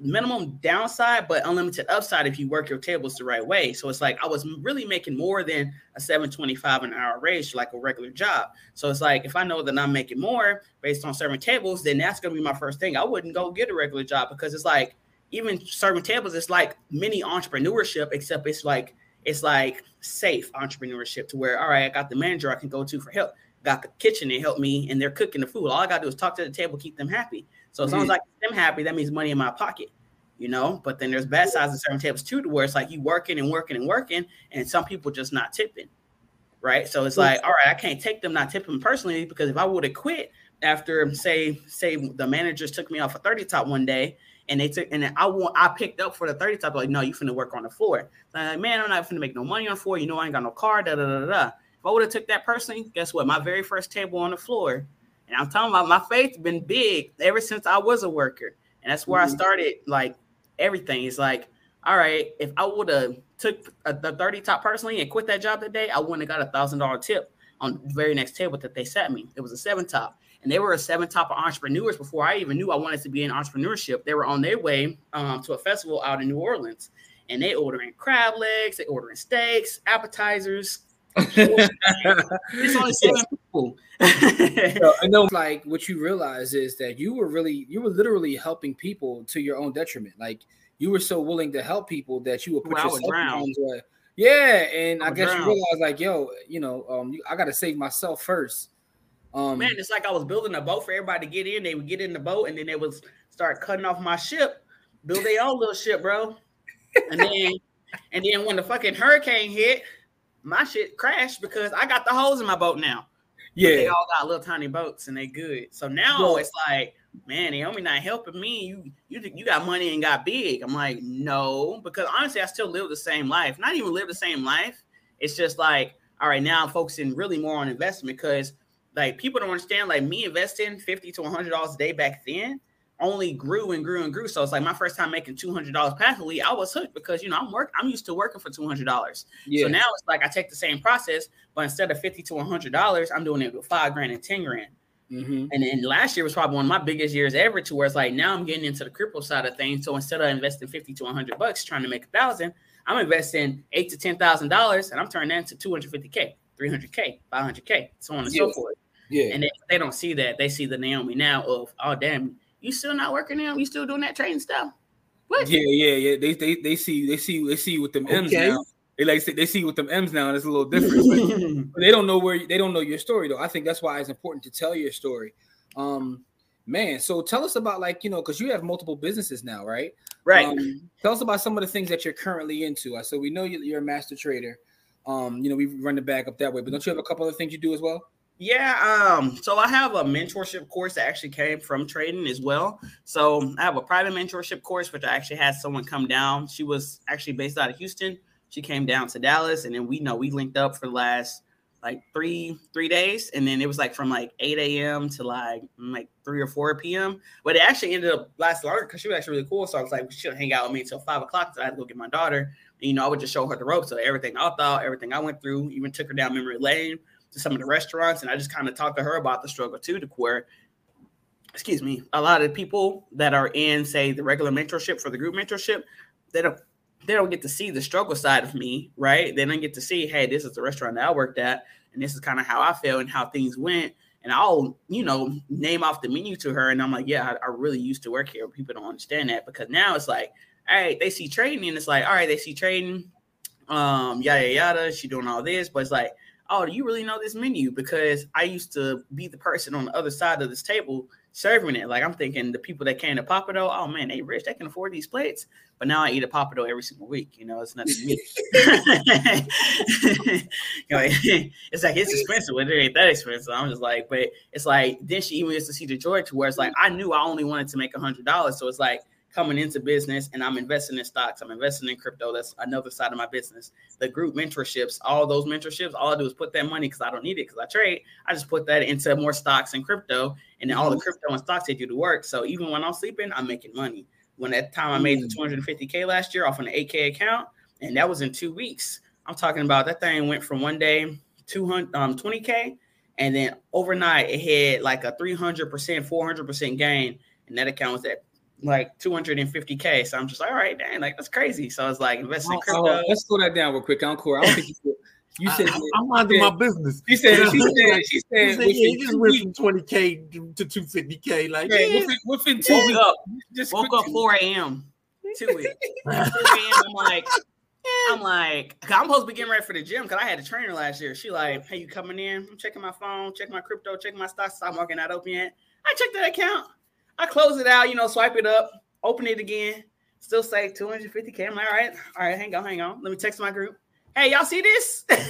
S3: minimum downside, but unlimited upside if you work your tables the right way. So it's like I was really making more than a 725 an hour raise, like a regular job. So it's like if I know that I'm making more based on serving tables, then that's gonna be my first thing. I wouldn't go get a regular job because it's like even serving tables, it's like mini entrepreneurship, except it's like it's like safe entrepreneurship to where all right, I got the manager I can go to for help, got the kitchen to help me, and they're cooking the food. All I gotta do is talk to the table, keep them happy. So as long as. I them happy, that means money in my pocket, you know. But then there's bad sides of certain tables too, to where it's like you working and working and working, and some people just not tipping, right? So it's like, all right, I can't take them not tipping personally because if I would have quit after say say the managers took me off a 30 top one day and they took and I want I picked up for the 30 top like no you finna work on the floor so I'm like man I'm not finna make no money on the floor you know I ain't got no car da da da da if I would have took that personally guess what my very first table on the floor and I'm talking about my faith been big ever since I was a worker. And that's where mm-hmm. I started like everything. It's like, all right, if I would have took a, the 30 top personally and quit that job today, I wouldn't have got a thousand dollar tip on the very next table that they sat me. It was a seven top. And they were a seven top of entrepreneurs before I even knew I wanted to be in entrepreneurship. They were on their way um, to a festival out in New Orleans. And they ordering crab legs, they ordering steaks, appetizers, it's only seven
S1: I know, like what you realize is that you were really, you were literally helping people to your own detriment. Like you were so willing to help people that you would put yourself in harm's. Yeah, and I, I guess drown. you realize, like, yo, you know, um, I got to save myself first.
S3: Um, Man, it's like I was building a boat for everybody to get in. They would get in the boat, and then they would start cutting off my ship, build their own little ship, bro. And then, and then when the fucking hurricane hit, my shit crashed because I got the holes in my boat now. Yeah, they all got little tiny boats and they good. So now yeah. it's like, man, Naomi not helping me. You you you got money and got big. I'm like, no, because honestly, I still live the same life. Not even live the same life. It's just like, all right, now I'm focusing really more on investment because like people don't understand. Like me investing fifty to one hundred dollars a day back then only grew and grew and grew. So it's like my first time making two hundred dollars passively, I was hooked because you know I'm work I'm used to working for two hundred dollars. Yeah. So now it's like I take the same process, but instead of fifty to one hundred dollars, I'm doing it with five grand and ten grand. Mm-hmm. And then last year was probably one of my biggest years ever, to where it's like now I'm getting into the crypto side of things. So instead of investing fifty to one hundred bucks trying to make a thousand, I'm investing eight to ten thousand dollars, and I'm turning that into two hundred fifty k, three hundred k, five hundred k, so on and yeah. so forth. Yeah. And they, they don't see that. They see the Naomi now of oh damn you still not working now? You still doing that trading stuff?
S1: What? Yeah, yeah, yeah. They they they see they see they see with them M's okay. now. They like they see with them M's now, and it's a little different. they don't know where they don't know your story though. I think that's why it's important to tell your story. Um, man, so tell us about like you know because you have multiple businesses now, right?
S3: Right. Um,
S1: tell us about some of the things that you're currently into. So we know you're a master trader. Um, you know we run the bag up that way, but don't you have a couple of things you do as well?
S3: Yeah, um, so I have a mentorship course that actually came from trading as well. So I have a private mentorship course, which I actually had someone come down. She was actually based out of Houston. She came down to Dallas, and then we know we linked up for the last like three three days, and then it was like from like 8 a.m. to like like 3 or 4 p.m. But it actually ended up lasting longer because she was actually really cool. So I was like, she should hang out with me until five o'clock. So I had to go get my daughter. And, you know, I would just show her the ropes. So everything I thought, everything I went through, even took her down memory lane to some of the restaurants, and I just kind of talked to her about the struggle too, to where, excuse me, a lot of people that are in, say, the regular mentorship for the group mentorship, they don't they don't get to see the struggle side of me, right? They don't get to see, hey, this is the restaurant that I worked at, and this is kind of how I feel and how things went. And I'll, you know, name off the menu to her, and I'm like, yeah, I, I really used to work here. People don't understand that because now it's like, all right, they see trading, and it's like, all right, they see trading, um, yada yada. She doing all this, but it's like, oh, do you really know this menu? Because I used to be the person on the other side of this table serving it. Like I'm thinking the people that came to Pappadeaux, oh man, they rich, they can afford these plates. But now I eat a Pappadeaux every single week. You know, it's nothing me. you know, it's like it's expensive, but it ain't that expensive. I'm just like, but it's like then she even used to see the George where it's like I knew I only wanted to make a hundred dollars. So it's like coming into business and I'm investing in stocks, I'm investing in crypto. That's another side of my business. The group mentorships, all those mentorships, all I do is put that money because I don't need it because I trade. I just put that into more stocks and crypto, and then all the mm-hmm. crypto and stocks they do the work. So even when I'm sleeping, I'm making money. When at the time I made the 250k mm. last year off an 8k account, and that was in two weeks. I'm talking about that thing went from one day 200 um 20k, and then overnight it had like a 300 percent, 400 percent gain, and that account was at like 250k. So I'm just like, all right, dang, like that's crazy. So I was like, invest in crypto. Oh,
S1: let's slow that down real quick, Encore. I don't think you, you said
S2: I, am minding my business.
S1: She said, she said, she said,
S2: said yeah, just went from 20k to 250k. Like,
S1: yeah, yeah. Within, within two
S3: woke weeks, up, just woke up 4 a.m. to it. 4 a.m. I'm like. I'm like, I'm supposed to be getting ready for the gym because I had a trainer last year. She like, hey, you coming in? I'm checking my phone, checking my crypto, checking my stocks. I'm working not open yet. I checked that account. I close it out, you know, swipe it up, open it again, still say 250k. I'm like, all right, all right, hang on, hang on. Let me text my group. Hey, y'all see this? Cause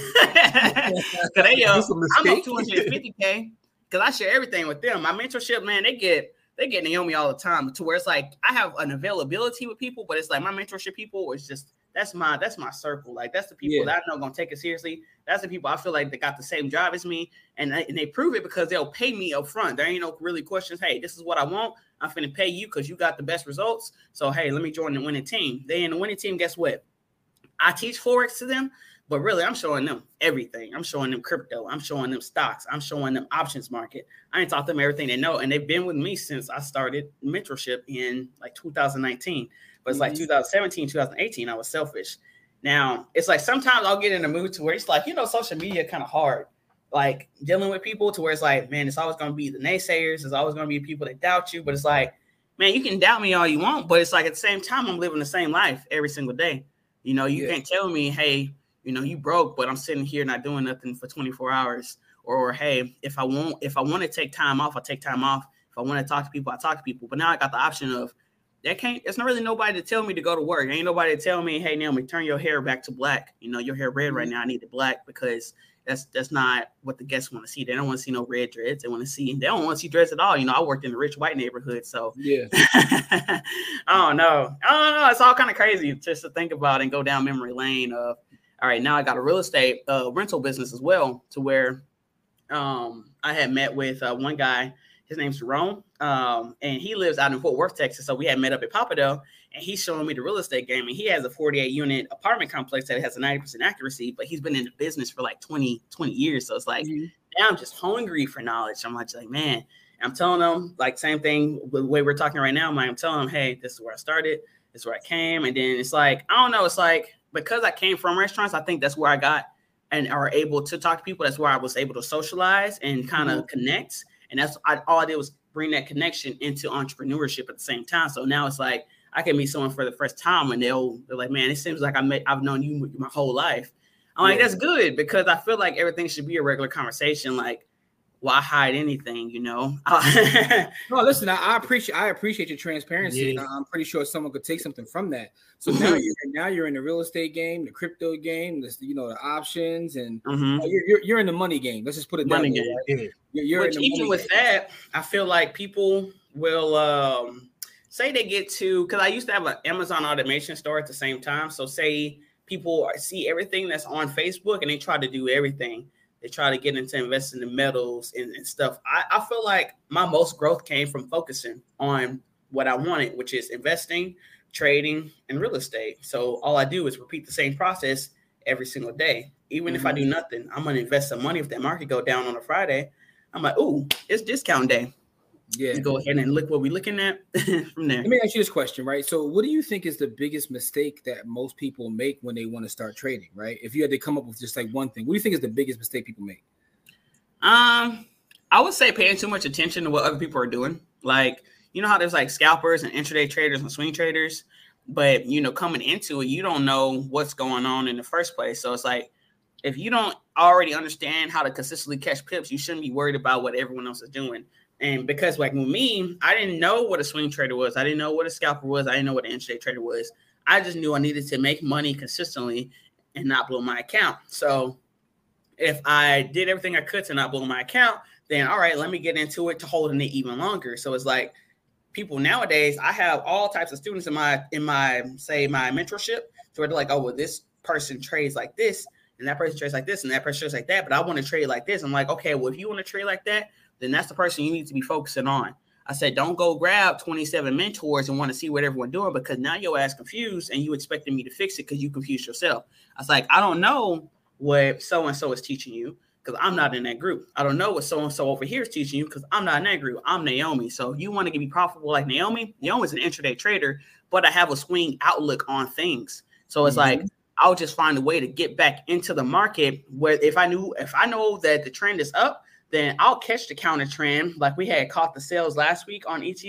S3: they, uh, I'm up 250k because I share everything with them. My mentorship, man, they get they get Naomi all the time to where it's like I have an availability with people, but it's like my mentorship people is just that's my that's my circle. Like that's the people yeah. that I know gonna take it seriously. That's the people I feel like they got the same job as me, and they, and they prove it because they'll pay me up front. There ain't no really questions. Hey, this is what I want. I'm finna pay you because you got the best results. So hey, let me join the winning team. They in the winning team. Guess what? I teach forex to them, but really I'm showing them everything. I'm showing them crypto. I'm showing them stocks. I'm showing them options market. I ain't taught them everything they know, and they've been with me since I started mentorship in like 2019. But it's mm-hmm. like 2017, 2018, I was selfish. Now it's like sometimes I'll get in a mood to where it's like, you know, social media kind of hard. Like dealing with people to where it's like, man, it's always gonna be the naysayers, it's always gonna be people that doubt you, but it's like, man, you can doubt me all you want, but it's like at the same time, I'm living the same life every single day. You know, you yeah. can't tell me, hey, you know, you broke, but I'm sitting here not doing nothing for 24 hours. Or hey, if I want, if I want to take time off, I take time off. If I want to talk to people, I talk to people. But now I got the option of that can't it's not really nobody to tell me to go to work. Ain't nobody to tell me, hey Naomi, turn your hair back to black. You know, your hair red right mm-hmm. now. I need it black because that's that's not what the guests want to see. They don't want to see no red dreads. They want to see they don't want to see dreads at all. You know, I worked in a rich white neighborhood, so
S1: yeah.
S3: I don't know. I don't know. It's all kind of crazy just to think about and go down memory lane of all right, now I got a real estate uh, rental business as well, to where um, I had met with uh, one guy his name's Jerome, um, and he lives out in Fort Worth, Texas. So we had met up at Pappadeaux, and he's showing me the real estate game. And he has a 48 unit apartment complex that has a 90% accuracy, but he's been in the business for like 20, 20 years. So it's like, mm-hmm. now I'm just hungry for knowledge. I'm like, like man, I'm telling them like same thing the way we're talking right now. I'm telling them, hey, this is where I started, this is where I came, and then it's like I don't know. It's like because I came from restaurants, I think that's where I got and are able to talk to people. That's where I was able to socialize and kind of mm-hmm. connect and that's I, all I did was bring that connection into entrepreneurship at the same time. So now it's like I can meet someone for the first time and they'll they're like, man, it seems like I met I've known you my whole life. I'm yeah. like, that's good because I feel like everything should be a regular conversation. Like why hide anything, you know?
S1: no, listen, I, I, appreciate I appreciate your transparency. Yeah. I'm pretty sure someone could take something from that. So now you're now you're in the real estate game, the crypto game, the you know the options, and mm-hmm. you're, you're, you're in the money game. Let's just put it money. Game. Right?
S3: You're, you're Which, even with game. that, I feel like people will um, say they get to because I used to have an Amazon automation store at the same time. So say people see everything that's on Facebook and they try to do everything they try to get into investing in metals and, and stuff. I, I feel like my most growth came from focusing on what I wanted, which is investing, trading, and real estate. So all I do is repeat the same process every single day. Even mm-hmm. if I do mm-hmm. nothing, I'm gonna invest some money. If that market go down on a Friday, I'm like, ooh, it's discount day. Yeah. go ahead and look what we're looking at from there.
S1: Let me ask you this question, right? So, what do you think is the biggest mistake that most people make when they want to start trading, right? If you had to come up with just like one thing, what do you think is the biggest mistake people make?
S3: Um, I would say paying too much attention to what other people are doing. Like, you know how there's like scalpers and intraday traders and swing traders, but you know, coming into it, you don't know what's going on in the first place. So it's like if you don't already understand how to consistently catch pips, you shouldn't be worried about what everyone else is doing. And because like with me, I didn't know what a swing trader was. I didn't know what a scalper was. I didn't know what an intraday trader was. I just knew I needed to make money consistently and not blow my account. So if I did everything I could to not blow my account, then all right, let me get into it to holding it even longer. So it's like people nowadays, I have all types of students in my in my say my mentorship. So they're like, oh well, this person trades like this, and that person trades like this, and that person trades like that, but I want to trade like this. I'm like, okay, well, if you want to trade like that, then that's the person you need to be focusing on. I said, don't go grab 27 mentors and want to see what everyone's doing because now your ass confused and you expecting me to fix it because you confused yourself. I was like, I don't know what so and so is teaching you because I'm not in that group. I don't know what so and so over here is teaching you because I'm not in that group. I'm Naomi. So you want to get me profitable like Naomi? Naomi's an intraday trader, but I have a swing outlook on things. So it's mm-hmm. like I'll just find a way to get back into the market where if I knew if I know that the trend is up, then I'll catch the counter trend. Like we had caught the sales last week on ETH,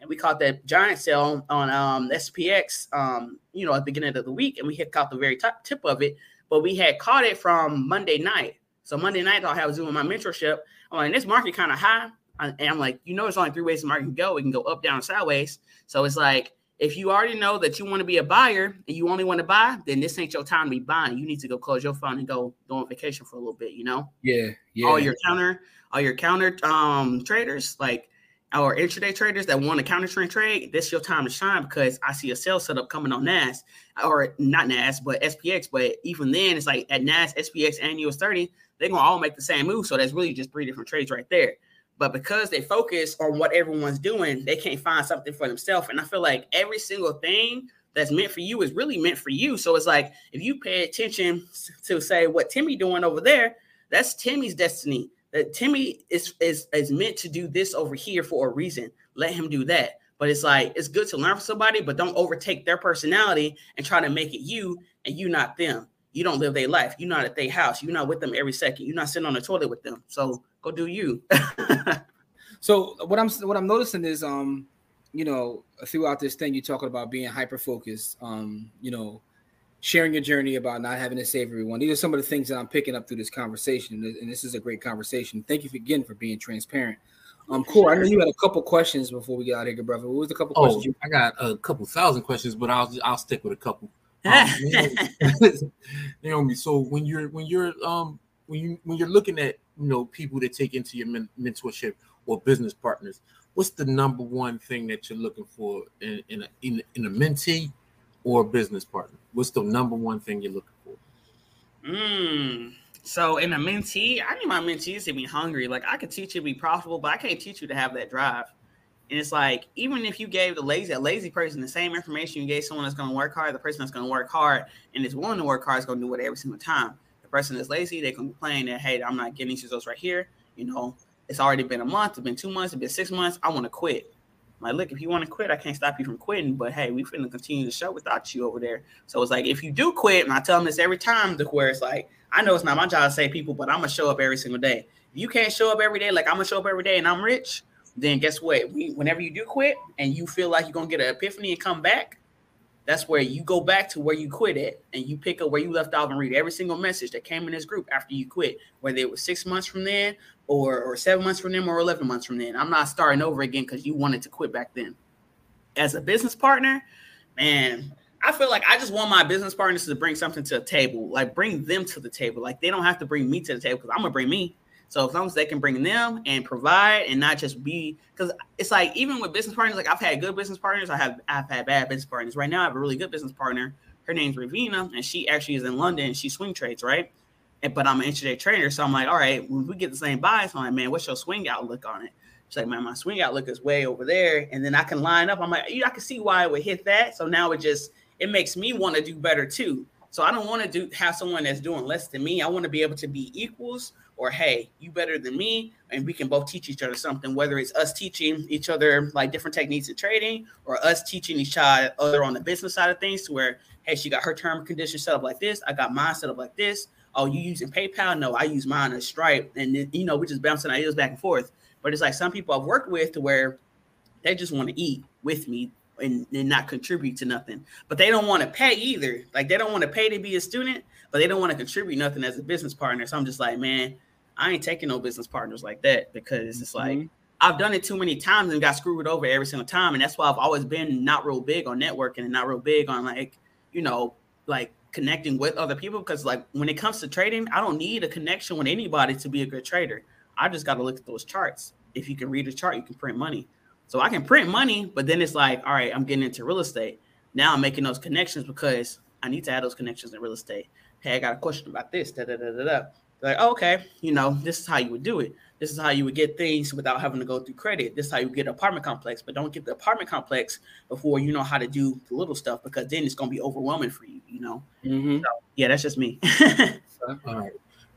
S3: and we caught that giant sale on um, SPX, um, you know, at the beginning of the week, and we had caught the very top tip of it. But we had caught it from Monday night. So Monday night, I'll have Zoom my mentorship. I'm like, this market kind of high. And I'm like, you know, there's only three ways the market can go. It can go up, down, sideways. So it's like, if you already know that you want to be a buyer and you only want to buy, then this ain't your time to be buying. You need to go close your phone and go go on vacation for a little bit. You know?
S1: Yeah, yeah.
S3: All your counter, all your counter um traders, like our intraday traders that want to counter trend trade, this your time to shine because I see a sell setup coming on NAS or not NAS, but SPX. But even then, it's like at NAS, SPX, and US 30, they're gonna all make the same move. So that's really just three different trades right there. But because they focus on what everyone's doing, they can't find something for themselves. And I feel like every single thing that's meant for you is really meant for you. So it's like if you pay attention to say what Timmy doing over there, that's Timmy's destiny. That Timmy is is is meant to do this over here for a reason. Let him do that. But it's like it's good to learn from somebody, but don't overtake their personality and try to make it you and you not them. You don't live their life. You're not at their house. You're not with them every second. You're not sitting on the toilet with them. So go do you.
S1: so what I'm what I'm noticing is um, you know, throughout this thing, you're talking about being hyper focused, um, you know, sharing your journey about not having to save everyone. These are some of the things that I'm picking up through this conversation, and this is a great conversation. Thank you again for being transparent. Um, cool. I know you had a couple questions before we get out of here, brother. What was the couple oh, questions? You-
S2: I got a couple thousand questions, but I'll I'll stick with a couple. Um, Naomi, so when you're when you're um when you when you're looking at you know people that take into your men- mentorship or business partners what's the number one thing that you're looking for in, in, a, in, in a mentee or a business partner? What's the number one thing you're looking for?
S3: Mm, so in a mentee i need my mentees to be hungry. Like i could teach you to be profitable but i can't teach you to have that drive and it's like even if you gave the lazy a lazy person the same information you gave someone that's going to work hard the person that's going to work hard and is willing to work hard is going to do it every single time The person is lazy, they complain that hey, I'm not getting these results right here. You know, it's already been a month, it's been two months, it's been six months. I want to quit. I'm like, look, if you want to quit, I can't stop you from quitting. But hey, we finna continue the show without you over there. So it's like if you do quit, and I tell them this every time, to where it's like, I know it's not my job to save people, but I'm gonna show up every single day. You can't show up every day, like I'm gonna show up every day, and I'm rich, then guess what? We, whenever you do quit, and you feel like you're gonna get an epiphany and come back, that's where you go back to where you quit it and you pick up where you left off and read every single message that came in this group after you quit, whether it was six months from then or, or seven months from then or 11 months from then. I'm not starting over again because you wanted to quit back then. As a business partner, man, I feel like I just want my business partners to bring something to the table, like bring them to the table. Like they don't have to bring me to the table because I'm gonna bring me. So as long as they can bring them and provide and not just be because it's like even with business partners, like I've had good business partners, I have I've had bad business partners. Right now I have a really good business partner. Her name's Ravina, and she actually is in London and she swing trades, right? And, but I'm an intraday trader. So I'm like, all right, when we get the same bias, I'm like, man, what's your swing outlook on it? She's like, man, my swing outlook is way over there. And then I can line up. I'm like, I can see why it would hit that. So now it just it makes me want to do better too. So I don't want to do have someone that's doing less than me. I want to be able to be equals or hey, you better than me, and we can both teach each other something. Whether it's us teaching each other like different techniques of trading, or us teaching each other on the business side of things, to where hey, she got her term condition set up like this, I got mine set up like this. Oh, you using PayPal? No, I use mine as Stripe, and then, you know we just bouncing ideas back and forth. But it's like some people I've worked with to where they just want to eat with me and, and not contribute to nothing. But they don't want to pay either. Like they don't want to pay to be a student, but they don't want to contribute nothing as a business partner. So I'm just like, man, I ain't taking no business partners like that because it's like mm-hmm. I've done it too many times and got screwed over every single time. And that's why I've always been not real big on networking and not real big on like, you know, like connecting with other people. Because like when it comes to trading, I don't need a connection with anybody to be a good trader. I just got to look at those charts. If you can read a chart, you can print money. So I can print money, but then it's like, all right, I'm getting into real estate. Now I'm making those connections because I need to have those connections in real estate. Hey, I got a question about this. Da, da, da, da, da. Like, oh, okay, you know, this is how you would do it. This is how you would get things without having to go through credit. This is how you get an apartment complex, but don't get the apartment complex before you know how to do the little stuff because then it's gonna be overwhelming for you. You know. Mm-hmm. So, yeah, that's just me.
S2: All right.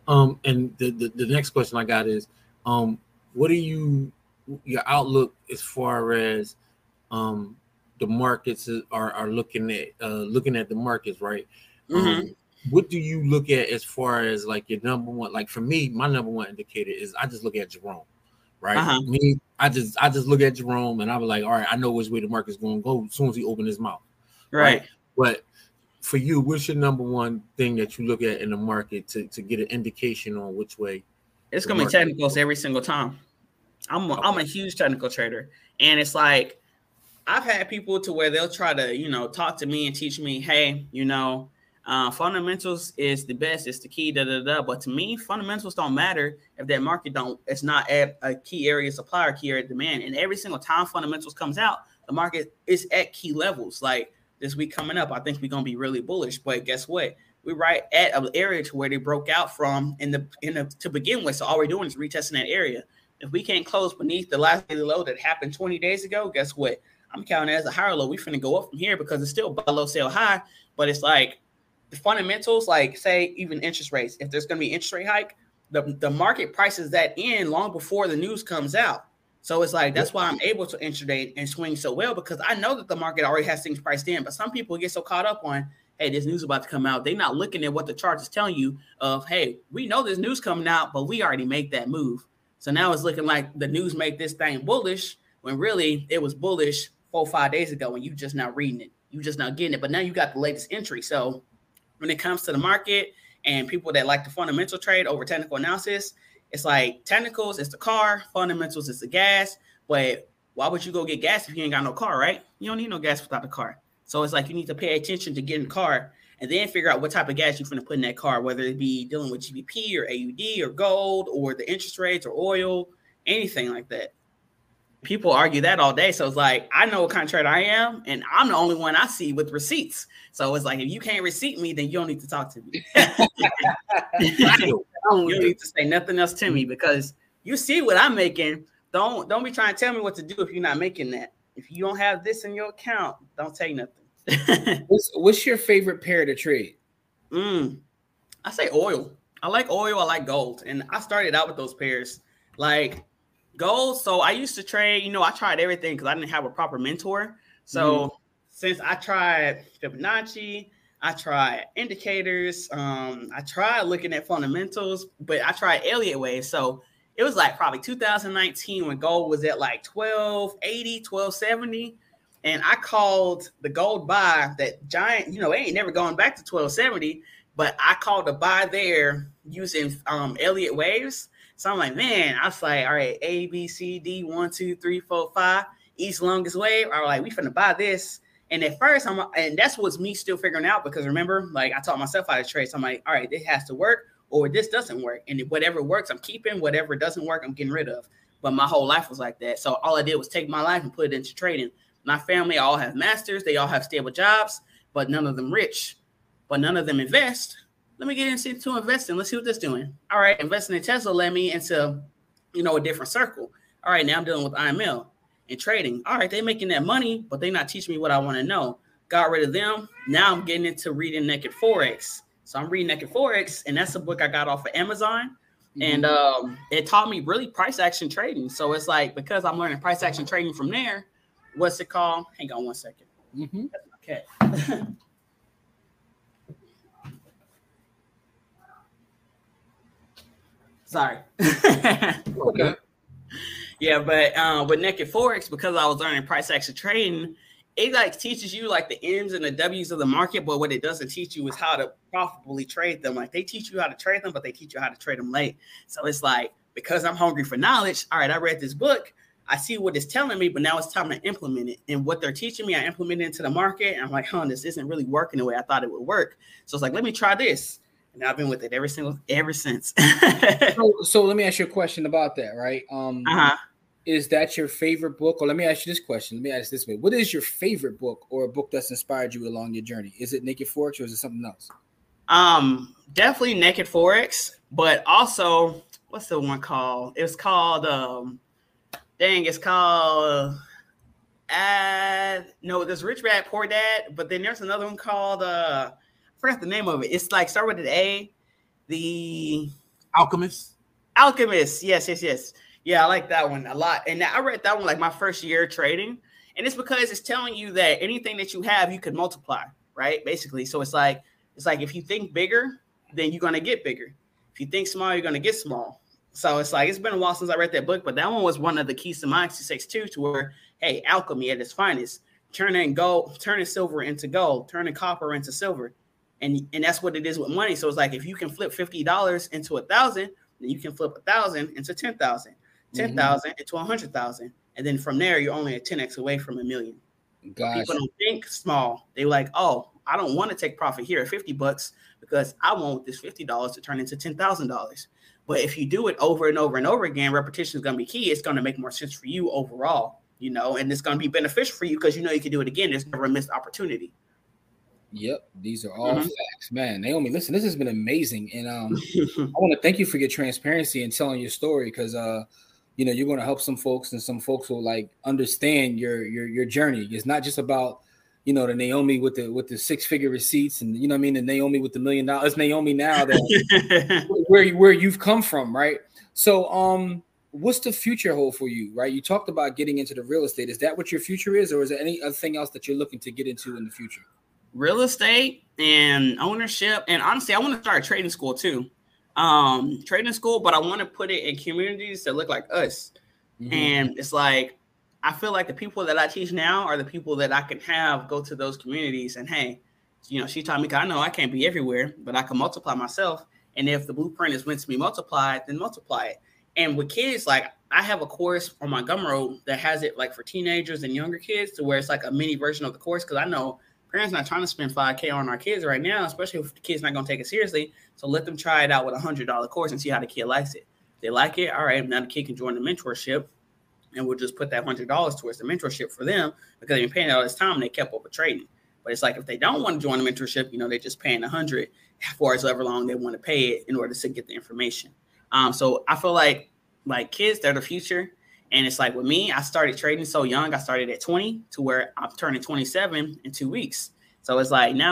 S2: Um, and the, the the next question I got is, um, what do you your outlook as far as um the markets are, are looking at uh looking at the markets right mm-hmm. um, what do you look at as far as like your number one like for me my number one indicator is i just look at jerome right? Uh-huh. me i just i just look at jerome and I'm like all right i know which way the market's going to go as soon as he open his mouth.
S3: Right, right?
S2: but for you what's your number one thing that you look at in the market to, to get an indication on which way
S3: it's going to be technicals every single time. I'm a, I'm a huge technical trader, and it's like I've had people to where they'll try to you know talk to me and teach me, hey, you know, uh, fundamentals is the best, it's the key, da da da. But to me, fundamentals don't matter if that market don't. It's not at a key area supply or key area demand. And every single time fundamentals comes out, the market is at key levels. Like this week coming up, I think we're gonna be really bullish. But guess what? We're right at an area to where they broke out from in the in the to begin with. So all we're doing is retesting that area. If we can't close beneath the last daily low that happened 20 days ago, guess what? I'm counting as a higher low. We finna go up from here because it's still buy low, sell high. But it's like the fundamentals, like say even interest rates. If there's gonna be interest rate hike, the, the market prices that in long before the news comes out. So it's like that's why I'm able to intraday and swing so well because I know that the market already has things priced in. But some people get so caught up on, hey, this news about to come out. They're not looking at what the chart is telling you of, hey, we know this news coming out, but we already make that move. So now it's looking like the news make this thing bullish when really it was bullish four five days ago and you just not reading it. You just not getting it. But now you got the latest entry. So when it comes to the market and people that like the fundamental trade over technical analysis, it's like technicals is the car, fundamentals is the gas. But why would you go get gas if you ain't got no car, right? You don't need no gas without the car. So it's like you need to pay attention to getting the car and then figure out what type of gas you're going to put in that car, whether it be dealing with GBP or AUD or gold or the interest rates or oil, anything like that. People argue that all day. So it's like, I know what kind of trader I am, and I'm the only one I see with receipts. So it's like, if you can't receipt me, then you don't need to talk to me. you don't need to say nothing else to me because you see what I'm making. Don't don't be trying to tell me what to do if you're not making that. If you don't have this in your account, don't say nothing.
S1: what's, what's your favorite pair to trade?
S3: Mm, I say oil. I like oil. I like gold, and I started out with those pairs. Like gold. So I used to trade. You know, I tried everything because I didn't have a proper mentor. So mm-hmm. Since I tried Fibonacci, I tried indicators. Um, I tried looking at fundamentals, but I tried Elliott wave. So it was like probably 2019 when gold was at like 1280, 1270 and I called the gold buy that giant, you know, it ain't never going back to 1270, but I called the buy there using um Elliott waves. So I'm like, man, I was like, all right, A, B, C, D, one, two, three, four, five, each longest wave. I was like, we finna buy this. And at first, I'm and that's what's me still figuring out because remember, like I taught myself how to trade. So I'm like, all right, this has to work or this doesn't work. And whatever works, I'm keeping. Whatever doesn't work, I'm getting rid of. But my whole life was like that. So all I did was take my life and put it into trading. My family all have masters, they all have stable jobs, but none of them rich, but none of them invest. Let me get into investing. Let's see what this doing. All right, investing in Tesla led me into, you know, a different circle. All right, now I'm dealing with IML and trading. All right, they're making that money, but they're not teaching me what I want to know. Got rid of them. Now I'm getting into reading Naked Forex. So I'm reading Naked Forex, and that's a book I got off of Amazon. And um, it taught me really price action trading. So it's like because I'm learning price action trading from there, what's it called? Hang on one second.
S1: Mhm.
S3: Okay. Sorry.
S2: Okay.
S3: Yeah, but uh, with Naked Forex, because I was learning price action trading, it like teaches you like the M's and the W's of the market, but what it doesn't teach you is how to profitably trade them. Like they teach you how to trade them, but they teach you how to trade them late. So it's like because I'm hungry for knowledge. All right, I read this book. I see what it's telling me, but now it's time to implement it. And what they're teaching me, I implement it into the market. And I'm like, huh, this isn't really working the way I thought it would work. So it's like, let me try this. And I've been with it every single ever since.
S1: So, so let me ask you a question about that, right? Um,
S3: uh-huh.
S1: Is that your favorite book? Or let me ask you this question. Let me ask this way: What is your favorite book or a book that's inspired you along your journey? Is it Naked Forex or is it something else?
S3: Um, definitely Naked Forex, but also what's the one called? It was called um dang, it's called uh no, there's Rich Dad Poor Dad, but then there's another one called uh I forgot the name of it. It's like start with an A. The
S2: Alchemist.
S3: Alchemist. Yes, yes, yes. Yeah, I like that one a lot. And I read that one like my first year trading. And it's because it's telling you that anything that you have, you can multiply, right? Basically. So it's like, it's like if you think bigger, then you're gonna get bigger. If you think small, you're gonna get small. So it's like it's been a while since I read that book, but that one was one of the keys to my success too, to where hey, alchemy at its finest, turning gold, turning silver into gold, turning copper into silver. And, and that's what it is with money. So it's like if you can flip fifty dollars into a thousand, then you can flip a thousand into ten thousand, ten thousand into a hundred thousand, and then from there you're only a ten x away from a million.
S1: Gosh,
S3: People don't think small. They like, oh, I don't want to take profit here at fifty bucks because I want this fifty dollars to turn into ten thousand dollars. But if you do it over and over and over again, repetition is going to be key. It's going to make more sense for you overall, you know, and it's going to be beneficial for you because you know you can do it again. There's never a missed opportunity.
S1: Yep, these are all
S3: Mhm.
S1: facts, man. Naomi, listen, this has been amazing, and um, I want to thank you for your transparency and telling your story because uh, you know, you're going to help some folks, and some folks will like understand your your your journey. It's not just about you know the Naomi with the with the six figure receipts, and you know what I mean, the Naomi with the million dollars. Naomi now that where you- where you've come from, right? So um. What's the future hold for you, right? You talked about getting into the real estate. Is that what your future is, or is there any other thing else that you're looking to get into in the future?
S3: real estate and ownership and honestly i want to start a trading school too um trading school but i want to put it in communities that look like us.
S1: Mhm.
S3: and it's like i feel like the people that i teach now are the people that i can have go to those communities and hey you know she taught me i know i can't be everywhere but i can multiply myself. And if the blueprint is meant to be multiplied then multiply it. And with kids like i have a course on my gumroad that has it like for teenagers and younger kids to where it's like a mini version of the course because i know parents not trying to spend 5k on our kids right now especially if the kid's not going to take it seriously. So let them try it out with a hundred dollar course and see how the kid likes it. They like it all right now the kid can join the mentorship and we'll just put that hundred dollars towards the mentorship for them because they've been paying all this time and they kept up with trading. But it's like if they don't want to join the mentorship you know they're just paying a hundred for however long they want to pay it in order to get the information. Um, so i feel like like kids they're the future and it's like with me, I started trading so young. I started at 20 to where I'm turning 27 in two weeks. So it's like now